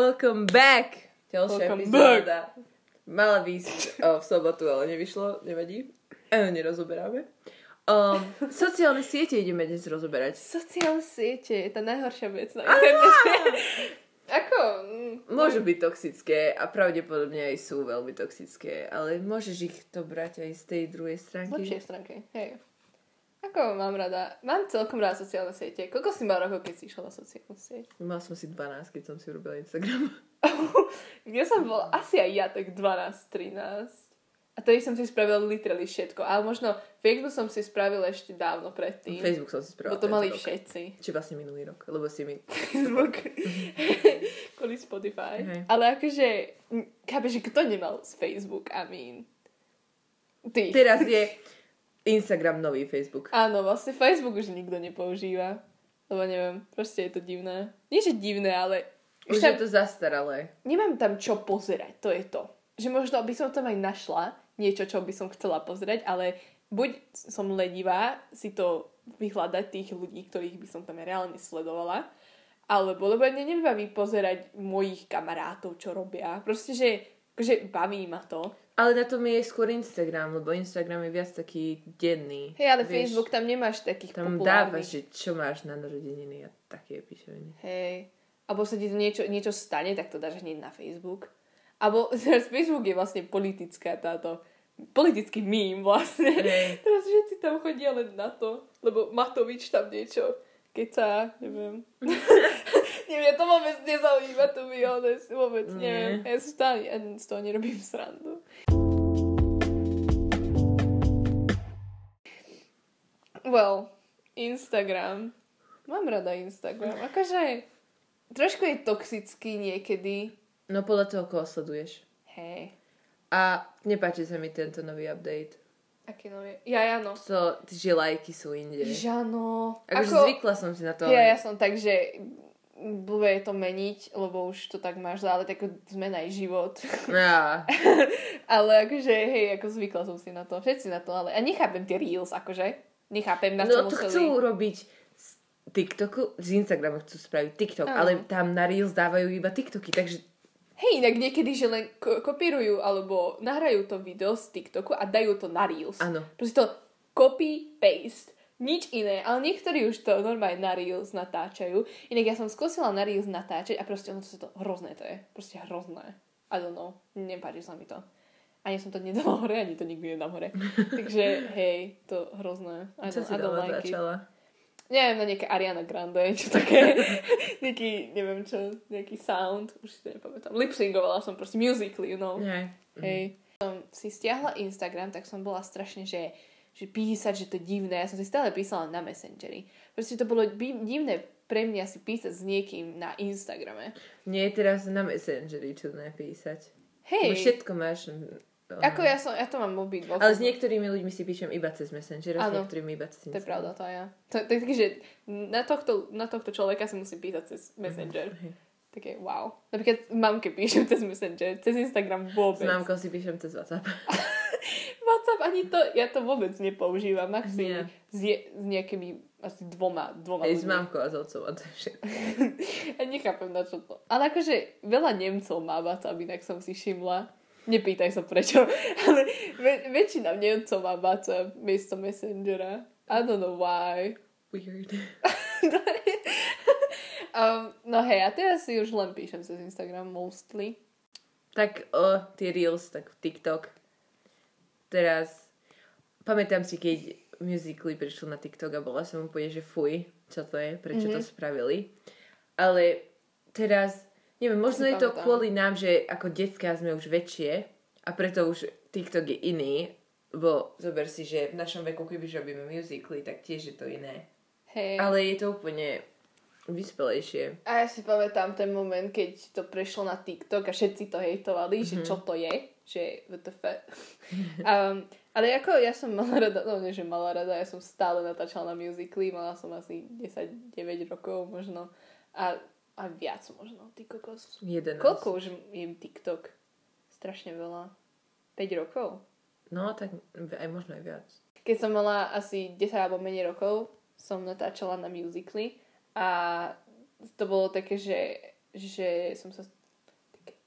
Welcome back! Ďalšia Welcome epizóda. Mala výsť o, v sobotu, ale nevyšlo, nevadí. E, nerozoberáme. Um, sociálne siete ideme dnes rozoberať. Sociálne siete je tá najhoršia vec na internete. Ako? mm, Môžu byť toxické a pravdepodobne aj sú veľmi toxické, ale môžeš ich to brať aj z tej druhej Z stránky. lepšej stránky, hej. Ako mám rada, mám celkom rád sociálne siete. Koľko si mal rokov, keď si išla na sociálne sieť? Mal som si 12, keď som si urobila Instagram. Kde som bola? Asi aj ja tak 12, 13. A tedy som si spravila literally všetko. Ale možno Facebook som si spravila ešte dávno predtým. Facebook som si spravila. Bo to mali rok. všetci. Či vlastne minulý rok, lebo si mi... Facebook. Kvôli Spotify. Hej. Ale akože, m, chápeš, kto nemal z Facebook, I mean. Ty. Teraz je Instagram nový Facebook. Áno, vlastne Facebook už nikto nepoužíva. Lebo neviem, proste je to divné. Nie, že divné, ale Už tam, je to zastaralé. nemám tam čo pozerať, to je to. Že možno by som tam aj našla niečo, čo by som chcela pozrieť, ale buď som ledivá si to vyhľadať tých ľudí, ktorých by som tam reálne sledovala, alebo lebo mne nebaví pozerať mojich kamarátov, čo robia. Proste, že akože baví ma to. Ale na tom je skôr Instagram, lebo Instagram je viac taký denný. Hej, ale Vieš, Facebook tam nemáš takých Tam populárnych. dávaš, že čo máš na narodeniny a také píšoviny. Hej. Alebo sa ti to niečo, niečo stane, tak to dáš hneď na Facebook. Alebo teraz Facebook je vlastne politická táto politický mím vlastne. Hej. Teraz všetci tam chodia len na to, lebo Matovič tam niečo keca, neviem. neviem, mňa to vôbec nezaujíma, to mi honest, vôbec Nie. neviem. Ja si stále ja z toho nerobím srandu. Well, Instagram. Mám rada Instagram. Akože trošku je toxický niekedy. No podľa toho, koho sleduješ. Hej. A nepáči sa mi tento nový update. Aký nový? Ja, ja, no. To, že lajky sú inde. Žano. Akože Ako- zvykla som si na to. Ja, ja som tak, že blbé je to meniť, lebo už to tak máš, ale tak zmena je život. Ja. ale akože, hej, ako zvykla som si na to. Všetci na to, ale a nechápem tie reels, akože. Nechápem, na čo No to museli. chcú urobiť z TikToku, z Instagramu chcú spraviť TikTok, Áno. ale tam na Reels dávajú iba TikToky, takže Hej, inak niekedy, že len ko- kopírujú alebo nahrajú to video z TikToku a dajú to na Reels. áno. Proste to copy, paste, nič iné, ale niektorí už to normálne na Reels natáčajú. Inak ja som skúsila na Reels natáčať a proste ono to, to hrozné to je. Proste hrozné. I don't know. Nepáči sa mi to. Ani som to nedala hore, ani to nikdy nedám hore. Takže hej, to hrozné. I Čo don't, si I don't doma like it. začala? Neviem, na nejaké Ariana Grande, čo také. nejaký, neviem čo, nejaký sound, už si to nepamätám. Lipsingovala som proste musically, you know. Nie. Hej. Som si stiahla Instagram, tak som bola strašne, že, že písať, že to je divné. Ja som si stále písala na Messengeri. Proste to bolo divné pre mňa si písať s niekým na Instagrame. Nie je teraz na Messengeri napísať. Lebo Hej, všetko máš. ako ja som, ja to mám obidvoch. Ale s niektorými ľuďmi si píšem iba cez Messenger a s niektorými iba cez To je Instagram. pravda, to aj ja. To, takže na tohto, na tohto človeka si musím písať cez Messenger. Hej. Také wow. Napríklad mamke píšem cez Messenger, cez Instagram S vôbec. mámkou si píšem cez WhatsApp. WhatsApp ani to, ja to vôbec nepoužívam. Maximum Nie. s, je, s nejakými asi dvoma, dvoma Hej, s mámkou a s otcom a to je všetko. Ja nechápem na čo to. Ale akože veľa Nemcov má WhatsApp, inak som si všimla. Nepýtaj sa prečo, ale ve- väčšina Nemcov má WhatsApp miesto Messengera. I don't know why. Weird. um, no hej, a teraz si už len píšem cez Instagram mostly. Tak o, tie Reels, tak TikTok. Teraz, pamätám si, keď Musical.ly prišlo na TikTok a bola som úplne, že fuj, čo to je, prečo mm-hmm. to spravili. Ale teraz, neviem, možno je to kvôli nám, že ako detská sme už väčšie a preto už TikTok je iný, bo zober si, že v našom veku, keď robíme Musical.ly, tak tiež je to iné. Hej. Ale je to úplne vyspelejšie. A ja si pamätám ten moment, keď to prešlo na TikTok a všetci to hejtovali, mm-hmm. že čo to je, že WTF. um, ale ako ja som mala rada, no nie, že mala rada, ja som stále natáčala na musically, mala som asi 10-9 rokov možno a, a viac možno, ty kokos. 11. Koľko už je TikTok? Strašne veľa. 5 rokov? No, tak aj možno aj viac. Keď som mala asi 10 alebo menej rokov, som natáčala na musically a to bolo také, že, že som sa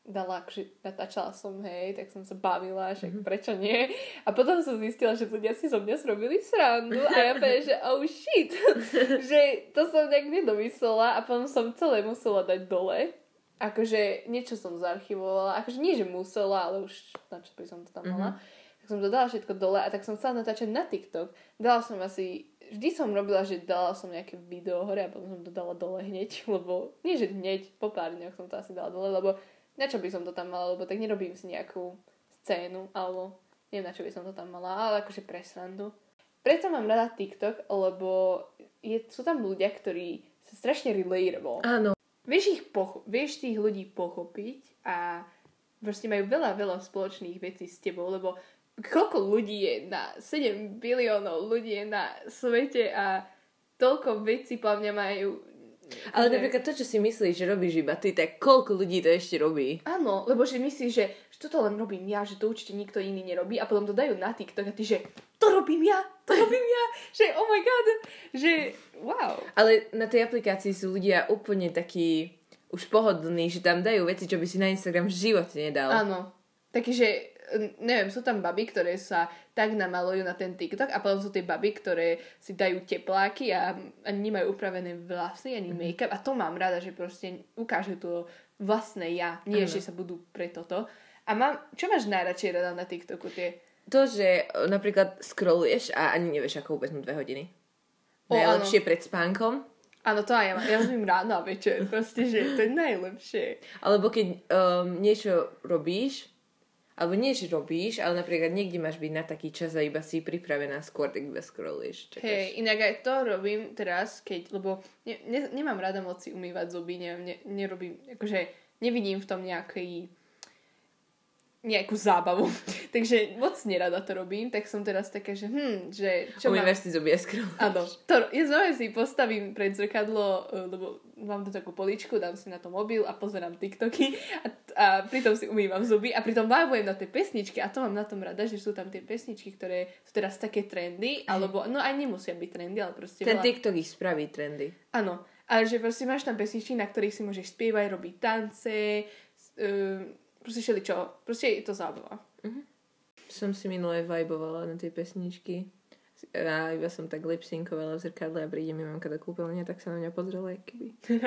dala, natáčala som, hej, tak som sa bavila, že mm-hmm. prečo nie. A potom som zistila, že ľudia si so mňa zrobili srandu a ja poviem, že oh shit, že to som nejak nedomyslela a potom som celé musela dať dole. Akože niečo som zaarchivovala, akože nie, že musela, ale už na čo by som to tam mala. Mm-hmm. Tak som to dala všetko dole a tak som chcela natáčať na TikTok. Dala som asi vždy som robila, že dala som nejaké video hore a potom som to dala dole hneď, lebo nie, že hneď, po pár dňoch som to asi dala dole, lebo na čo by som to tam mala, lebo tak nerobím si nejakú scénu, alebo neviem, na čo by som to tam mala, ale akože pre srandu. Preto mám rada TikTok, lebo je, sú tam ľudia, ktorí sú strašne relatable. Áno. Vieš, ich pocho- vieš tých ľudí pochopiť a proste majú veľa, veľa spoločných vecí s tebou, lebo koľko ľudí je na 7 biliónov ľudí je na svete a toľko vecí po mňa majú ale že... napríklad to, čo si myslíš, že robíš iba ty, tak koľko ľudí to ešte robí? Áno, lebo že myslíš, že, že toto len robím ja, že to určite nikto iný nerobí a potom to dajú na TikTok a ty, že to robím ja, to robím ja, že oh my god, že wow. Ale na tej aplikácii sú ľudia úplne takí už pohodlní, že tam dajú veci, čo by si na Instagram v živote nedal. Áno. Takže neviem, sú tam baby, ktoré sa tak namalujú na ten TikTok a potom sú tie baby, ktoré si dajú tepláky a ani nemajú upravené vlasy, ani mm-hmm. make-up a to mám rada, že proste ukážu to vlastné ja, nie ano. že sa budú pre toto. A mám, čo máš najradšej rada na TikToku tie? To, že e, napríklad scrolluješ a ani nevieš, ako ubehnú dve hodiny. O, Najlepšie ano. pred spánkom. Áno, to aj ja mám. Ja robím ráno a večer. Proste, že to je najlepšie. Alebo keď um, niečo robíš alebo nie, že robíš, ale napríklad niekde máš byť na taký čas a iba si pripravená skôr, tak iba scrolluješ. Hej, inak aj to robím teraz, keď, lebo ne, ne, nemám rada moci umývať zuby, neviem, ne, nerobím, akože nevidím v tom nejaký nejakú zábavu. Takže moc nerada to robím, tak som teraz taká, že hm, že čo Umývaš si zuby a Áno. To, ja znova si postavím pred zrkadlo, e, lebo mám tu takú poličku, dám si na to mobil a pozerám TikToky a, a pritom si umývam zuby a pritom vábujem na tie pesničky a to mám na tom rada, že sú tam tie pesničky, ktoré sú teraz také trendy, alebo, no aj nemusia byť trendy, ale proste... Ten veľa... TikTok ich spraví trendy. Áno, ale že proste máš tam pesničky, na ktorých si môžeš spievať, robiť tance, uh, proste čo. Proste je to zábava. Uh-huh. Som si minule vajbovala na tie pesničky. A iba som tak lipsinkovala v zrkadle a príde mi mamka do kúpeľne, tak sa na mňa pozrela, keby.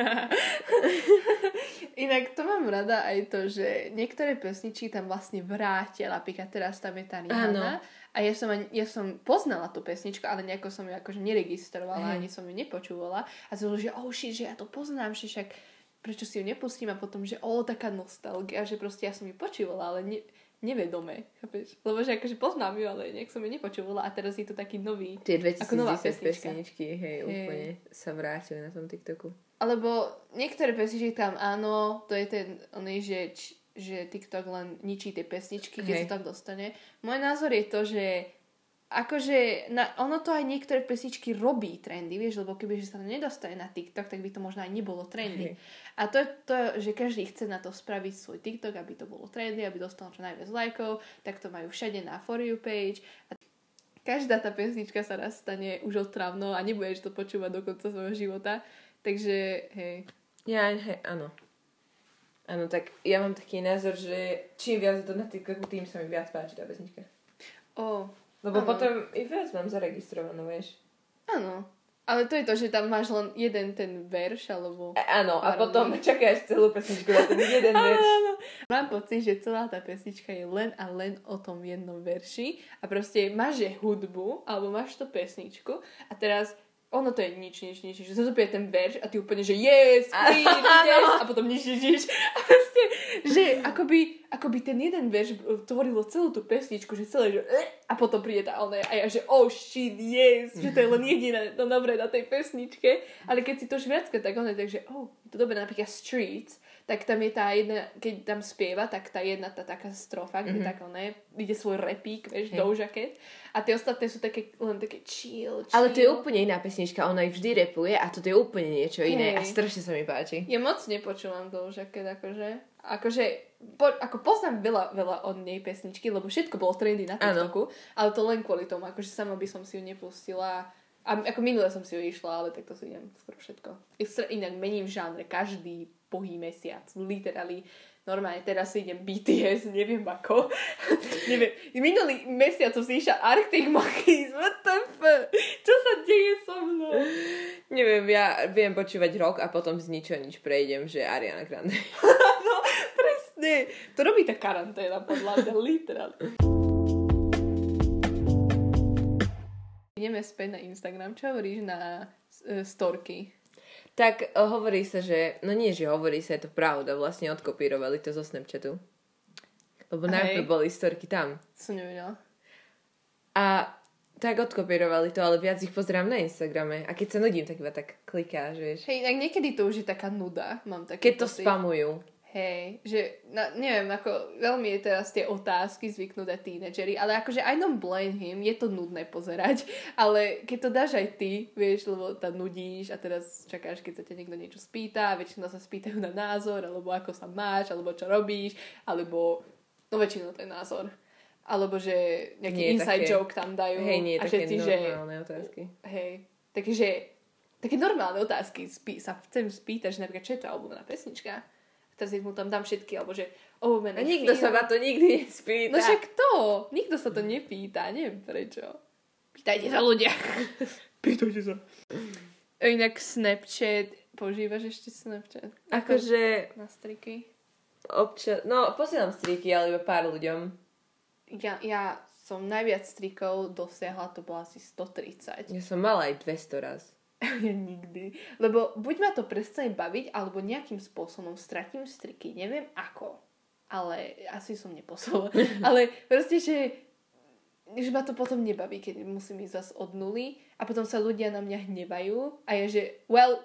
Inak to mám rada aj to, že niektoré pesničky tam vlastne vrátia, napríklad teraz tam je tá Rihanna. A ja som, ja som poznala tú pesničku, ale nejako som ju akože neregistrovala, mm. ani som ju nepočúvala. A som že oh shit, že ja to poznám, že však prečo si ju nepustím a potom, že o, taká nostalgia, že proste ja som ju počúvala, ale ne, nevedome, chápeš? Lebo že akože poznám ju, ale nejak som ju nepočúvala a teraz je to taký nový, Tie 2010 ako nová pesničky, hej, hej, úplne sa vrátili na tom TikToku. Alebo niektoré pesničky tam áno, to je ten, oný, že, že TikTok len ničí tie pesničky, keď sa tam dostane. Môj názor je to, že akože na, ono to aj niektoré pesničky robí trendy, vieš, lebo keby že sa to nedostane na TikTok, tak by to možno aj nebolo trendy. Hey. A to je to, že každý chce na to spraviť svoj TikTok, aby to bolo trendy, aby dostal čo najviac lajkov, tak to majú všade na For You page. A každá tá pesnička sa raz stane už otravnou a nebudeš to počúvať do konca svojho života. Takže, hej. Ja, hej, áno. Áno, tak ja mám taký názor, že čím viac to na TikToku, tým sa mi viac páči tá pesnička. O, lebo ano. potom i viac mám zaregistrovanú, vieš. Áno. Ale to je to, že tam máš len jeden ten verš, alebo... E, áno, a potom čakáš celú pesničku na ten jeden verš. Áno. Mám pocit, že celá tá pesnička je len a len o tom jednom verši a proste máš je hudbu, alebo máš to pesničku a teraz ono to je nič, nič, nič, že zazopie ten verš a ty úplne, že yes, please, yes, a potom nič, nič, nič. A proste, že akoby, akoby ten jeden verš tvorilo celú tú pesničku, že celé, že a potom príde tá ona a ja, že oh shit, yes, že to je len jediné to dobré na tej pesničke, ale keď si to už viackrát tak ona, takže oh, to dobré napríklad Streets, tak tam je tá jedna, keď tam spieva, tak tá jedna tá taká strofa, kde mm-hmm. tak ona ide svoj repík, vieš, hey. Doja Cat. A tie ostatné sú také, len také chill, chill. Ale to je úplne iná pesnička, ona aj vždy repuje a toto je úplne niečo iné hey. a strašne sa mi páči. Ja moc nepočúvam Doja Cat, akože. Akože, po, ako poznám veľa, veľa od nej pesničky, lebo všetko bolo trendy na TikToku, ale to len kvôli tomu, akože sama by som si ju nepustila a ako minule som si ju išla, ale tak to si idem skoro všetko. Inak mením žánre každý bohý mesiac. Literally normálne teraz si idem BTS, neviem ako. neviem, minulý mesiac som si išla Arctic Monkeys, what the fuck? Čo sa deje so mnou? Neviem, ja viem počúvať rok a potom z ničoho nič prejdem, že Ariana Grande. no, presne. To robí tá karanténa, podľa mňa, literálne. Ideme späť na Instagram. Čo hovoríš na uh, storky? Tak uh, hovorí sa, že... No nie, že hovorí sa, je to pravda. Vlastne odkopírovali to zo Snapchatu. Lebo Hej. najprv boli storky tam. Som nevedela. A tak odkopírovali to, ale viac ich pozerám na Instagrame. A keď sa nudím, tak iba tak klikáš, vieš. Hej, tak niekedy to už je taká nuda. Mám taký Keď to spamujú. Hej, že na, neviem, ako veľmi je teraz tie otázky zvyknuté tínedžeri, ale akože I don't blame him, je to nudné pozerať, ale keď to dáš aj ty, vieš, lebo tam nudíš a teraz čakáš, keď sa ťa niekto niečo spýta, väčšinou sa spýtajú na názor, alebo ako sa máš, alebo čo robíš, alebo, no väčšinou to je názor. Alebo že nejaký Nie inside také- joke tam dajú. Hej, nie a také všetci, že, normálne otázky. hej, takže také normálne otázky spí, sa chcem spýtať, že napríklad, čo je to obľúbená pesnička? Teraz ich mu tam dám všetky, alebo že obľúbený A nikto sa ma to nikdy nespýta. No však to, nikto sa to nepýta, neviem prečo. Pýtajte sa ľudia. Pýtajte sa. Inak Snapchat, používaš ešte Snapchat? Akože Na striky? občas... No, posielam striky, ale iba pár ľuďom. Ja, ja som najviac strikov dosiahla, to bolo asi 130. Ja som mala aj 200 raz. Ja nikdy. Lebo buď ma to prestane baviť, alebo nejakým spôsobom stratím striky. Neviem ako. Ale asi som neposlala. Ale proste, že, že ma to potom nebaví, keď musím ísť zase od nuly a potom sa ľudia na mňa hnevajú a je, že well,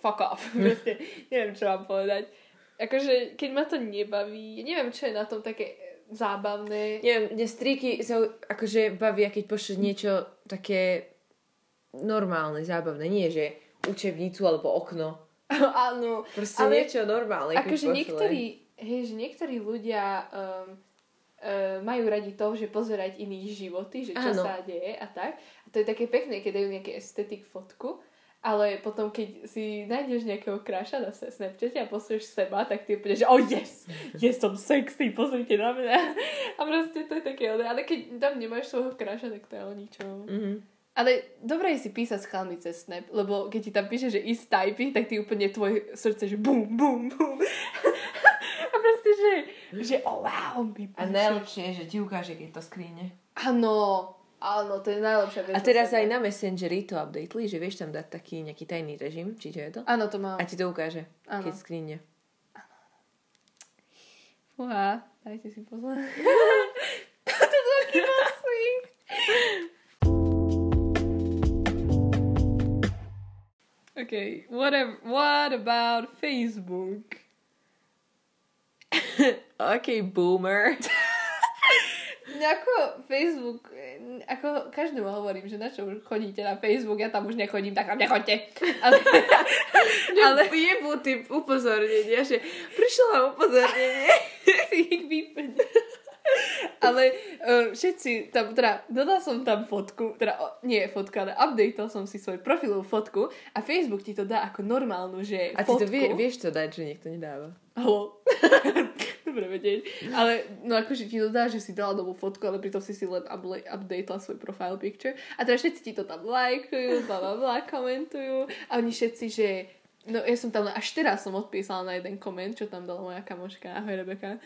fuck off. Proste, neviem, čo mám povedať. Akože, keď ma to nebaví, neviem, čo je na tom také zábavné. Neviem, mne striky sa akože bavia, keď pošleš niečo také normálne, zábavné. Nie, že učebnicu alebo okno. Áno. Proste Ale- niečo normálne. Akože niektorí, hej, že niektorí ľudia um, uh, majú radi to, že pozerať iných životy, že čo Áno. sa deje a tak. A to je také pekné, keď dajú nejaký estetik fotku, ale potom, keď si nájdeš nejakého kráša na Snapchate a posluješ seba, tak ty úplne, že oh yes, yes, som sexy, pozrite na mňa. A proste to je také, ale, keď tam nemáš svojho kráša, tak to je o ničom. Mhm. Ale dobre je si písať s chalmi cez Snap, lebo keď ti tam píše, že is typy, tak ty úplne tvoje srdce, že bum, bum, bum. A proste, že, že oh wow, mi A najlepšie je, že ti ukáže, keď to skríne. Áno, áno, to je najlepšia vec. A teraz aj na Messengeri to updateli, že vieš tam dať taký nejaký tajný režim, či čo je to? Áno, to mám. A ti to ukáže, Áno. keď skríne. Fúha, dajte si pozor. to sú taký Okay, what, ab- what about Facebook? OK, boomer. Ako Facebook, ako každému hovorím, že na čo už chodíte na Facebook, ja tam už nechodím, tak tam nechoďte. Ale, Ale jebú ty upozornenia, že prišlo vám upozornenie. si ich vyplň. Ale uh, všetci tam, teda dodal som tam fotku, teda o, nie fotku, ale updateol som si svoj profilovú fotku a Facebook ti to dá ako normálnu, že A ty fotku. to vie, vieš to dať, že niekto nedáva. Halo. Dobre vedieť. Ale no akože ti to dá, že si dala novú fotku, ale pritom si si len updatela svoj profile picture. A teda všetci ti to tam lajkujú, bla bla bla, komentujú. A oni všetci, že No ja som tam, až teraz som odpísala na jeden koment, čo tam dala moja kamoška, ahoj Rebeka,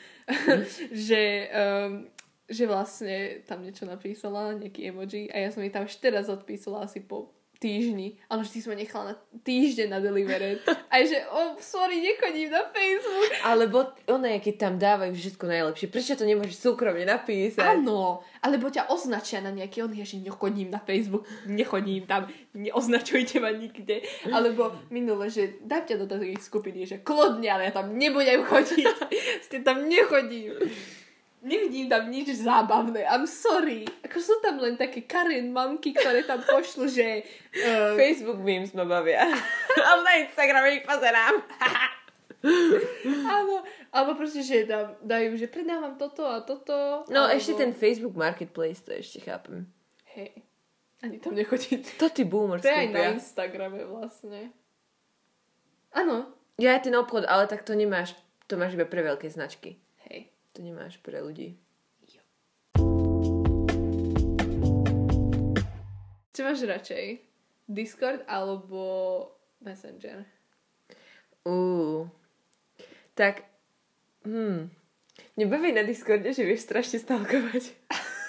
že, um, že vlastne tam niečo napísala, nejaký emoji a ja som jej tam až teraz odpísala asi po týždni. A ona, že ty si ma nechala na týždeň na Delivered. A že, oh, sorry, nechodím na Facebook. Alebo one, keď tam dávajú všetko najlepšie, prečo to nemôžeš súkromne napísať? Áno, alebo ťa označia na nejaký, on je, že nechodím na Facebook, nechodím tam, neoznačujte ma nikde. Alebo minule, že dám ťa do takej skupiny, že kľudne, ale ja tam nebudem chodiť. Ste tam nechodím. Nevidím tam nič zábavné. I'm sorry. Ako sú tam len také Karen mamky, ktoré tam pošlu, že... Uh, Facebook memes ma bavia. Ale na Instagrame ich pozerám. áno, alebo proste, že tam dajú, že predávam toto a toto. No alebo... ešte ten Facebook Marketplace, to ešte chápem. Hej. Ani tam nechodím. To ty boomer To je aj na. Instagrame vlastne. Áno. Ja aj ten obchod, ale tak to nemáš To máš iba pre veľké značky. To nemáš pre ľudí. Čo máš radšej? Discord alebo Messenger? Uh. Tak, hmm. Mne baví na Discorde, že vieš strašne stalkovať.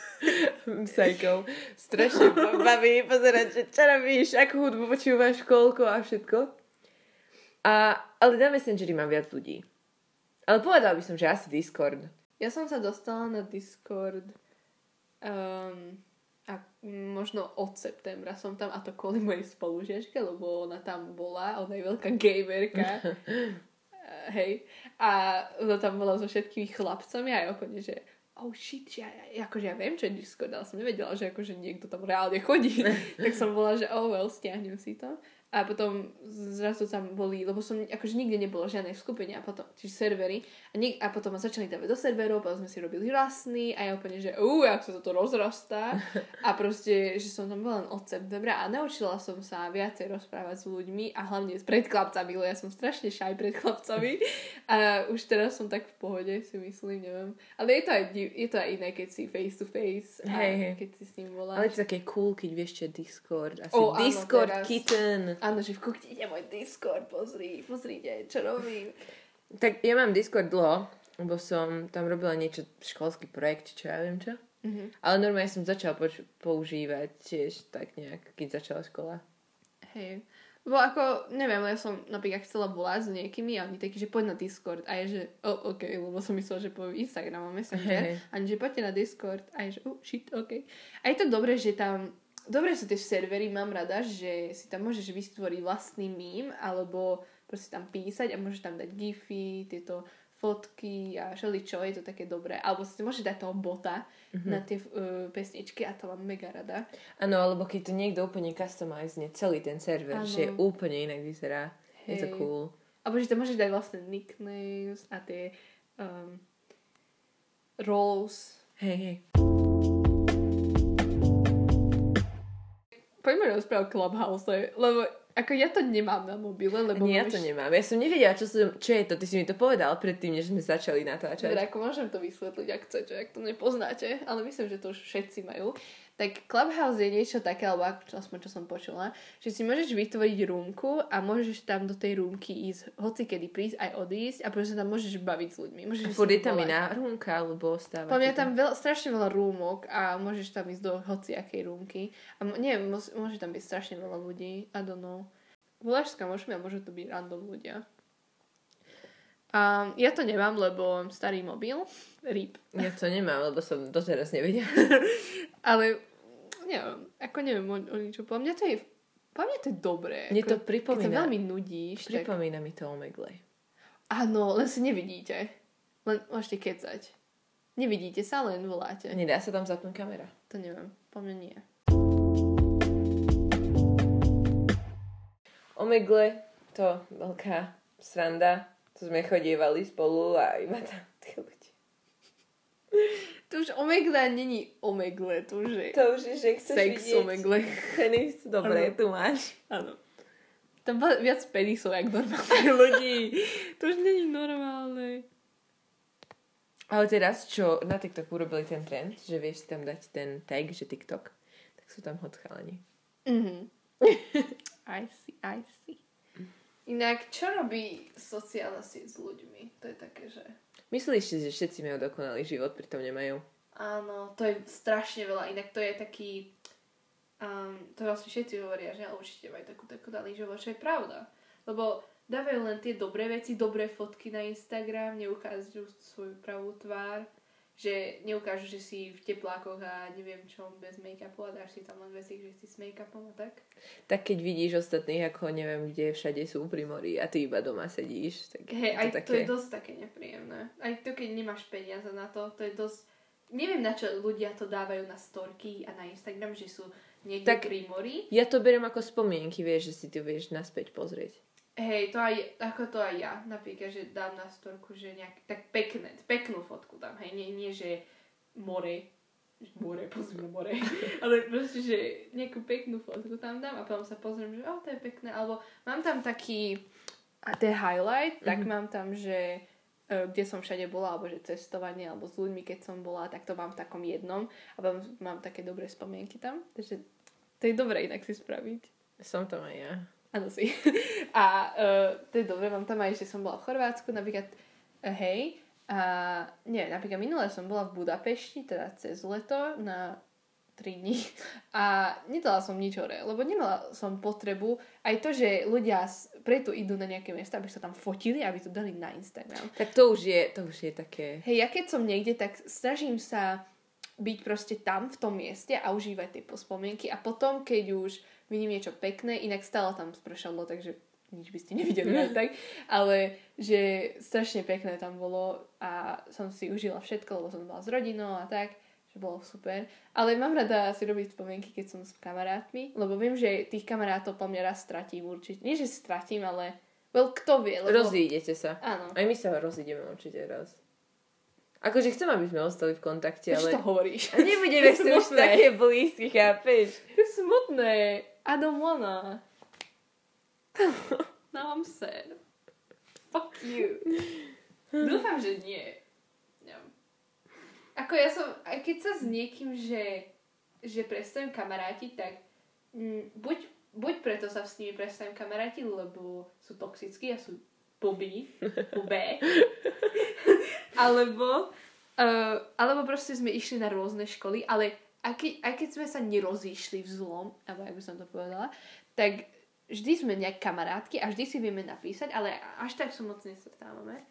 Psycho. Strašne baví pozerať, že čo robíš, akú hudbu počúvaš, koľko a všetko. A, ale na Messengeri mám viac ľudí. Ale povedal by som, že asi Discord. Ja som sa dostala na Discord um, a možno od septembra som tam a to kvôli mojej spolužiačke, lebo ona tam bola, ona je veľká gamerka. Hej. A ona tam bola so všetkými chlapcami a ja úplne, že oh shit, že ja, akože ja viem, čo je Discord, ale som nevedela, že akože niekto tam reálne chodí. tak som bola, že oh well, stiahnem si to. A potom zrazu tam boli, lebo som akože nikde nebolo žiadnej skupine a potom, čiže servery. A, nik- a potom ma začali dávať do serverov, potom sme si robili rasný a ja úplne, že uh, jak sa toto rozrastá. A proste, že som tam bola len od septembra a naučila som sa viacej rozprávať s ľuďmi a hlavne s predchlapcami, lebo ja som strašne šaj pred chlapcami. A už teraz som tak v pohode, si myslím, neviem. Ale je to aj, je to aj iné, keď si face to face a hej. keď si s ním voláš. Ale je to také cool, keď vieš, čo Discord. Asi áno, Discord teraz. kitten. Áno, že v kuknite môj Discord, pozri, pozrite, čo robím. Tak ja mám Discord dlho, lebo som tam robila niečo, školský projekt, čo ja viem čo. Mhm. Ale normálne som začala poč- používať tiež tak nejak, keď začala škola. Hej. Bo ako, neviem, ja som napríklad chcela volať s niekými a oni takí, že poď na Discord. A je, že, oh, ok, lebo som myslela, že poviem Instagram a Messenger. Hej. A že poďte na Discord. A je, že, oh, shit, ok. A je to dobré, že tam, dobré sú tie servery, mám rada, že si tam môžeš vytvoriť vlastný mím, alebo proste tam písať a môžeš tam dať gify, tieto fotky a všeličo, je to také dobré. Alebo si môžeš dať toho bota mm-hmm. na tie uh, pesničky a to mám mega rada. Áno, alebo keď to niekto úplne customizne celý ten server, Áno. že úplne inak vyzerá. Je to Hej. cool. Alebo že tam môžeš dať vlastne nicknames a tie um, roles. Hej, hej. Poďme rozprávať o Clubhouse, lebo ako ja to nemám na mobile, lebo Nie, ja to nemám. Ja som nevedela, čo, som, čo je to. Ty si mi to povedal predtým, než sme začali natáčať. Teda ako môžem to vysvetliť, ak chcete, ak to nepoznáte, ale myslím, že to už všetci majú. Tak Clubhouse je niečo také, alebo aspoň čo som počula, že si môžeš vytvoriť rúmku a môžeš tam do tej rúmky ísť hoci kedy prísť aj odísť a proste tam môžeš baviť s ľuďmi. Môžeš A je tam iná rúmka, alebo stáva. Podľa mňa tam veľ, strašne veľa rúmok a môžeš tam ísť do hociakej rúmky. A m- neviem, môže, tam byť strašne veľa ľudí. I don't know. Voláš s kamošmi a môžu to byť random ľudia. A ja to nemám, lebo mám starý mobil. RIP. Ja to nemám, lebo som doteraz nevedela. Ale neviem, ako neviem o, o ničom. Podľa mňa to je, podľa mňa to je dobré. Mne ako, to Keď sa pripomína, veľmi nudíš, tak... pripomína mi to Omegle. Áno, len si nevidíte. Len môžete kecať. Nevidíte sa, len voláte. Nedá sa tam zapnúť kamera. To neviem. Po mne nie. Omegle, to veľká sranda. To sme chodievali spolu a iba tam tí ľudia. To už omegle není omegle, to už je To už je, že chceš sex vidieť omegle. penis. Dobre, Áno. tu máš. Áno. Tam bolo viac penisov, jak normálnych ľudí. To už není normálne. Ale teraz, čo na TikToku urobili ten trend, že vieš si tam dať ten tag, že TikTok, tak sú tam hot chalani. Mhm. I see, I see. Inak, čo robí sociálna sieť s ľuďmi? To je také, že... Myslíš si, že všetci majú dokonalý život, pritom nemajú? Áno, to je strašne veľa. Inak to je taký... Um, to vlastne všetci hovoria, že určite majú takú, daný život, čo je pravda. Lebo dávajú len tie dobré veci, dobré fotky na Instagram, neukážu svoju pravú tvár, že neukážu, že si v teplákoch a neviem čo, bez make-upu a dáš si tam len veci, že si s make-upom a tak. Tak keď vidíš ostatných, ako neviem, kde všade sú pri mori a ty iba doma sedíš, tak aj to to, také... to je dosť také nepríjemné. Aj to, keď nemáš peniaze na to, to je dosť... Neviem, na čo ľudia to dávajú na storky a na Instagram, že sú niekde Tak- pri mori. Ja to beriem ako spomienky, vieš, že si to vieš naspäť pozrieť. Hej, to aj, ako to aj ja. Napríklad, že dám na storku, že nejak, tak pekné, peknú fotku tam, hej, nie, nie že more, more, pozri na more, ale proste, že nejakú peknú fotku tam dám a potom sa pozriem, že o, to je pekné, alebo mám tam taký, a to je highlight, tak Mhm. mám tam, že e, kde som všade bola, alebo že cestovanie, alebo s ľuďmi, keď som bola, tak to mám v takom jednom a mám, mám také dobré spomienky tam. Takže to je dobré inak si spraviť. Som tam aj ja. Áno si. A uh, to je dobré, mám tam aj, že som bola v Chorvátsku, napríklad, uh, hej, a nie, napríklad minulé som bola v Budapešti, teda cez leto na 3 dní a nedala som nič hore, lebo nemala som potrebu aj to, že ľudia preto idú na nejaké miesta, aby sa tam fotili, aby to dali na Instagram. Tak to už je, to už je také... Hej, ja keď som niekde, tak snažím sa byť proste tam, v tom mieste a užívať tie pospomienky a potom, keď už vidím niečo pekné, inak stále tam spršalo, takže nič by ste nevideli aj tak, ale že strašne pekné tam bolo a som si užila všetko, lebo som bola s rodinou a tak, že bolo super. Ale mám rada si robiť spomienky, keď som s kamarátmi, lebo viem, že tých kamarátov po mňa raz stratím určite. Nie, že stratím, ale well, kto vie, lebo... Rozídete sa. Áno. Aj my sa rozídeme určite raz. Akože chcem, aby sme ostali v kontakte, Čo ale... to hovoríš? A nebudeme si už také blízky, chápeš? To je smutné. I don't wanna. Now I'm sad. Fuck you. Dúfam, že nie. Neviem. Ako ja som, aj keď sa s niekým, že, že prestanem kamaráti, tak mm, buď, buď preto sa s nimi prestanem kamaráti, lebo sú toxickí a sú blbí, blbé. alebo, uh, alebo proste sme išli na rôzne školy, ale aj keď, aj keď sme sa nerozíšli v zlom, alebo by som to povedala, tak vždy sme nejak kamarátky a vždy si vieme napísať, ale až tak sa moc nestretávame.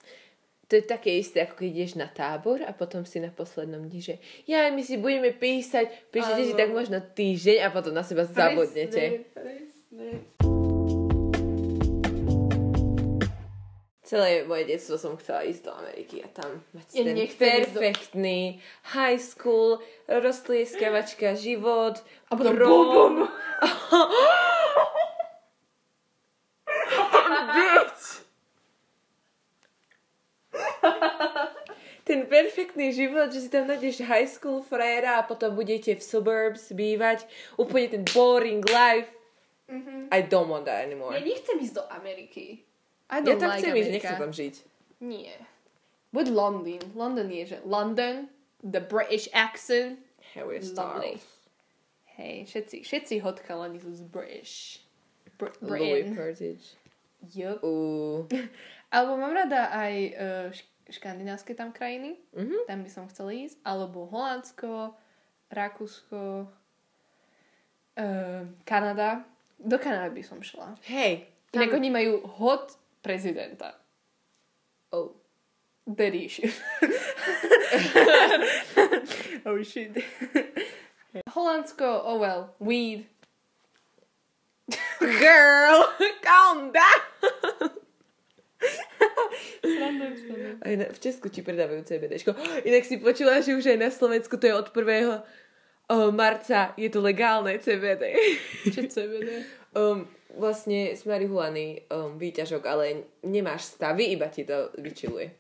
To je také isté, ako keď ideš na tábor a potom si na poslednom dni, že ja, my si budeme písať, píšete si tak možno týždeň a potom na seba zabudnete. Presne, Celé moje detstvo som chcela ísť do Ameriky a tam mať Ja ten ísť do- perfektný high school, roztlieskavačka, život, A potom prom. bum, bum. Ten perfektný život, že si tam nájdeš high school frajera a potom budete v suburbs bývať. Úplne ten boring life. Mhm. I don't want that anymore. Ja nechcem ísť do Ameriky. I Ja don't tam like chcem ísť, nechcem tam žiť. Nie. Buď London. London je, že London, the British accent. Harry Lovely. Styles. Hej, všetci, všetci hot chalani sú z British. Br- Louis Britain. Purtage. Yup. Uh, Alebo mám rada aj uh, š- škandinávske tam krajiny. Mhm. Tam by som chcela ísť. Alebo Holandsko, Rakúsko, uh, Kanada. Do Kanady by som šla. hej. Inak Tam... oni majú hot prezidenta. Oh. Daddy issue. oh shit. Holandsko, oh well, weed. Girl, calm down. Aj na, v Česku ti predávajú CBDčko. Inak si počula, že už aj na Slovensku to je od 1. Uh, marca je to legálne CBD. Čo CBD? um, vlastne z marihuany um, výťažok, ale nemáš stavy, iba ti to vyčiluje.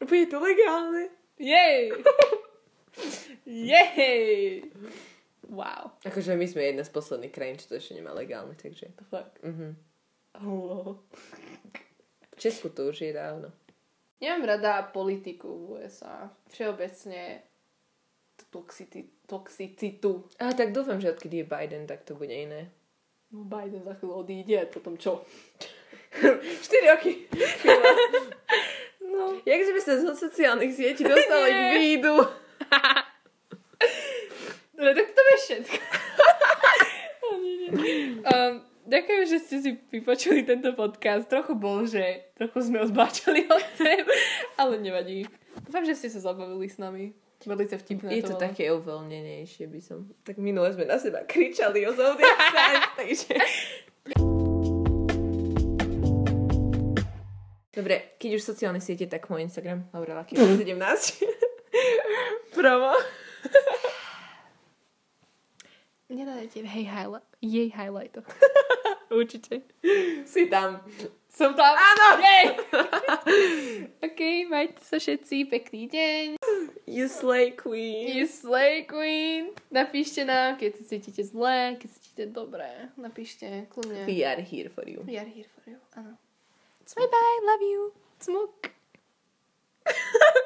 Je to legálne. Jej! Jej! Wow. Akože my sme jedna z posledných krajín, čo to ešte nemá legálne, takže... The fuck? Mhm. Oh. V Česku to už je dávno. Nemám rada politiku v USA. Všeobecne toxity, toxicitu. A tak dúfam, že odkedy je Biden, tak to bude iné. No Biden za chvíľu odíde a potom čo? 4 roky. no. Jak sme sa zo sociálnych sietí dostali k vídu. No tak to je všetko. Um, ďakujem, že ste si vypočuli tento podcast. Trochu bol, že trochu sme ho zbáčali od tém, ale nevadí. Dúfam, že ste sa zabavili s nami. Veľmi sa vtipné Je to bolo. také uvoľnenejšie, by som... Tak minule sme na seba kričali o Zodiac Signs, takže... Dobre, keď už sociálne siete, tak môj Instagram, Laura Laky 17. Promo. Nedajte hej highlight, jej highlighto. Určite. Si tam. Som tam. Áno! Jej! OK, majte sa všetci, pekný deň. You slay queen. You slay queen. Napíšte nám, keď sa cítite zle, keď sa cítite dobré. Napíšte, kľudne. We are here for you. We are here for you. Áno. Bye bye, love you. Smuk.